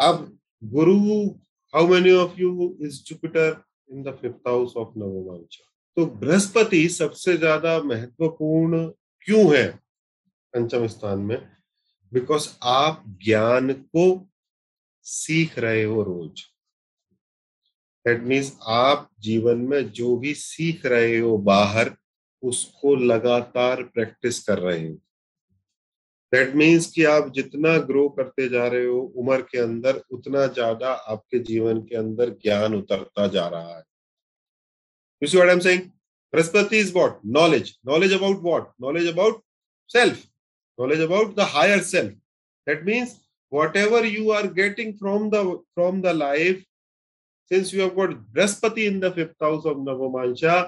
अब Guru how many of you is Jupiter in the fifth house of navamsha तो बृहस्पति सबसे ज़्यादा महत्वपूर्ण क्यों है पंचम स्थान में? बिकॉज़ आप ज्ञान को सीख रहे हो रोज। दैट मीन्स आप जीवन में जो भी सीख रहे हो बाहर, उसको लगातार प्रैक्टिस कर रहे हो। दैट मीन्स कि आप जितना ग्रो करते जा रहे हो उम्र के अंदर, उतना ज़्यादा आपके जीवन के अंदर ज्ञान उतरता जा रहा है। Brihaspati is what knowledge knowledge about what knowledge about self knowledge about the higher self that means whatever you are getting from the from the life since you have got Brihaspati in the fifth house of navamsha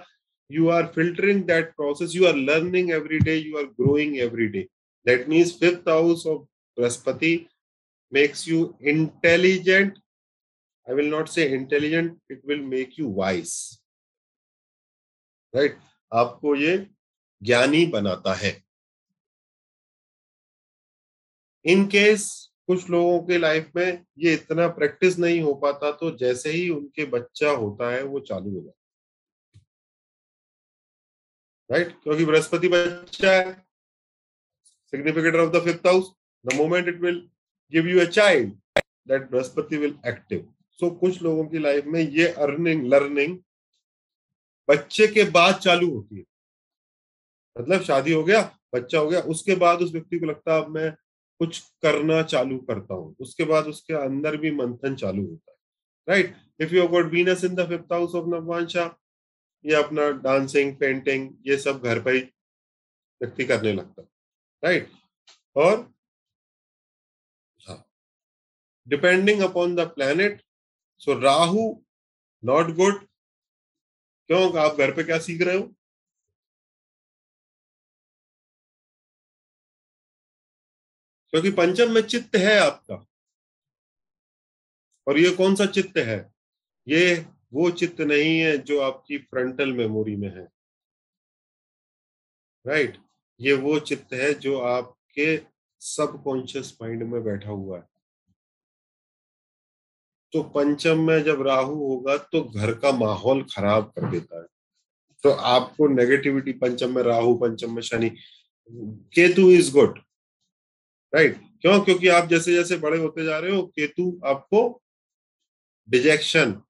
you are filtering that process you are learning every day you are growing every day That means fifth house of Braspati makes you intelligent. I will not say intelligent. It will make you wise. Right आपको ये ज्ञानी बनाता है in case कुछ लोगों के life में ये इतना प्रैक्टिस नहीं हो पाता तो जैसे ही उनके बच्चा होता है वो चालू हो जाता राइट right? क्योंकि बृहस्पति बच्चा है significator of the fifth house the moment it will give you a child that Brihaspati will active so कुछ लोगों की लाइफ में ये अर्निंग लर्निंग बच्चे के बाद चालू होती है मतलब शादी हो गया बच्चा हो गया उसके बाद उस व्यक्ति को लगता है अब मैं कुछ करना चालू करता हूँ उसके बाद उसके अंदर भी मंथन चालू होता है right if you got Venus in the fifth house of navamsha ये अपना डांसिंग पेंटिंग ये सब घर पर ही व्यक्ति करने लगता है राइट और depending upon the planet so Rahu not good क्यों? आप घर पे क्या सीख रहे हो? क्योंकि पंचम में चित्त है आपका। और ये कौन सा चित्त है? ये वो चित्त नहीं है जो आपकी फ्रंटल मेमोरी में है। राइट ये वो चित्त है जो आपके सबकॉन्शियस माइंड में बैठा हुआ है। तो पंचम में जब राहु होगा तो घर का माहौल खराब कर देता है। तो आपको नेगेटिविटी पंचम में राहु, पंचम में Shani. Ketu is good right क्यों? क्योंकि आप जैसे जैसे बड़े होते जा रहे हो, केतु आपको डिजेक्शन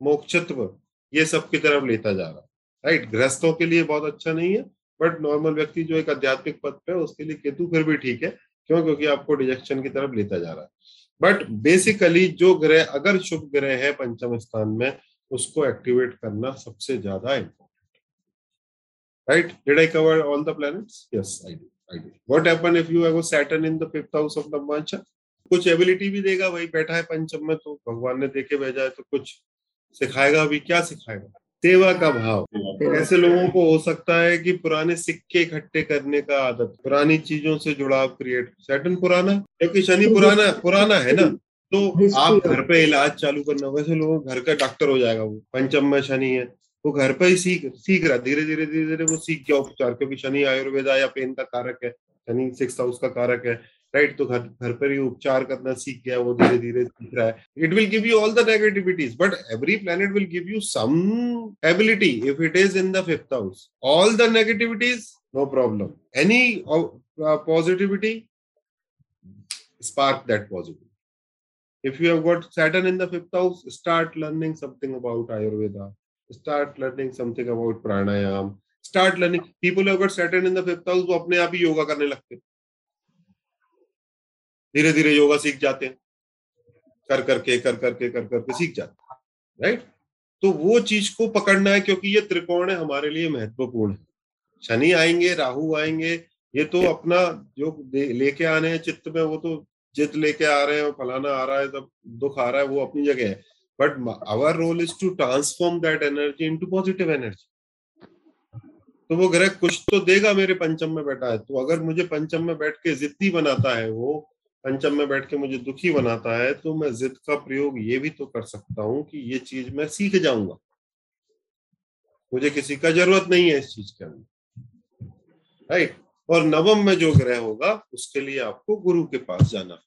मोक्षत्व, ये सब की तरफ़ लेता जा रहा है राइट गृहस्थों के लिए बहुत अच्छा नहीं है बट नॉर्मल व्यक्ति जो एक आध्यात्मिक पद पे उसके लिए केतु फिर भी ठीक है। क्यों? क्योंकि आपको डिजेक्शन की तरफ़ लेता जा रहा है। बट बेसिकली जो ग्रह, अगर शुभ ग्रह है पंचम स्थान में, उसको एक्टिवेट करना सबसे ज़्यादा important right did I cover all the planets yes I do I do what happen if you have Saturn in the fifth house of navamsha कुछ एबिलिटी भी देगा, भाई बैठा है पंचम में तो भगवान ने देखे भेजा है तो कुछ सिखाएगा, अभी क्या सिखाएगा? सेवा का भाव। ऐसे लोगों को हो सकता है कि पुराने सिक्के इकट्ठे करने का आदत पुरानी चीज़ों से जुड़ाव क्रिएट सैटन पुराना क्योंकि शनि पुराना पुराना है ना? तो आप घर पे इलाज चालू करना वैसे लोगों घर का डॉक्टर हो जाएगा वो। पंचम में शनि है वो घर पे ही सीख सीख रहा धीरे धीरे धीरे धीरे वो सीख गया उपचार क्योंकि शनि आयुर्वेदा या पेन का कारक है। यानी सिक्स हाउस का कारक है। राइट तो घर घर पर ही उपचार करना सीख गया, वो धीरे धीरे सीख रहा है। It will give you all the negativities but every planet will give you some ability if it is in the fifth house all the negativities no problem any positivity spark that positive if you have got Saturn in the fifth house start learning something about Ayurveda start learning something about pranayama start learning. People have got saturn in the fifth वो अपने आप ही योगा करने लगते धीरे धीरे योगा सीख जाते हैं। कर करके कर करके कर करके सीख जाते राइट तो वो चीज़ को पकड़ना है क्योंकि ये त्रिकोण है, हमारे लिए महत्वपूर्ण है। शनि आएँगे, राहु आएँगे, ये तो अपना जो लेके आने हैं चित्त में, वो तो जित लेके आ रहे हैं, और फलाना आ रहा है, तब दुख आ रहा है, वो अपनी जगह है। But our role is to transform that energy into positive energy तो वो ग्रह कुछ तो देगा मेरे पंचम में बैठा है। तो अगर मुझे पंचम में बैठ के जिद्दी बनाता है वो, पंचम में बैठ के मुझे दुखी बनाता है तो मैं जिद का प्रयोग ये भी तो कर सकता हूँ कि ये चीज़ मैं सीख जाऊँगा। मुझे किसी का ज़रूरत नहीं है इस चीज़ के अंदर। राइट और नवम में जो ग्रह होगा, उसके लिए आपको गुरु के पास जाना।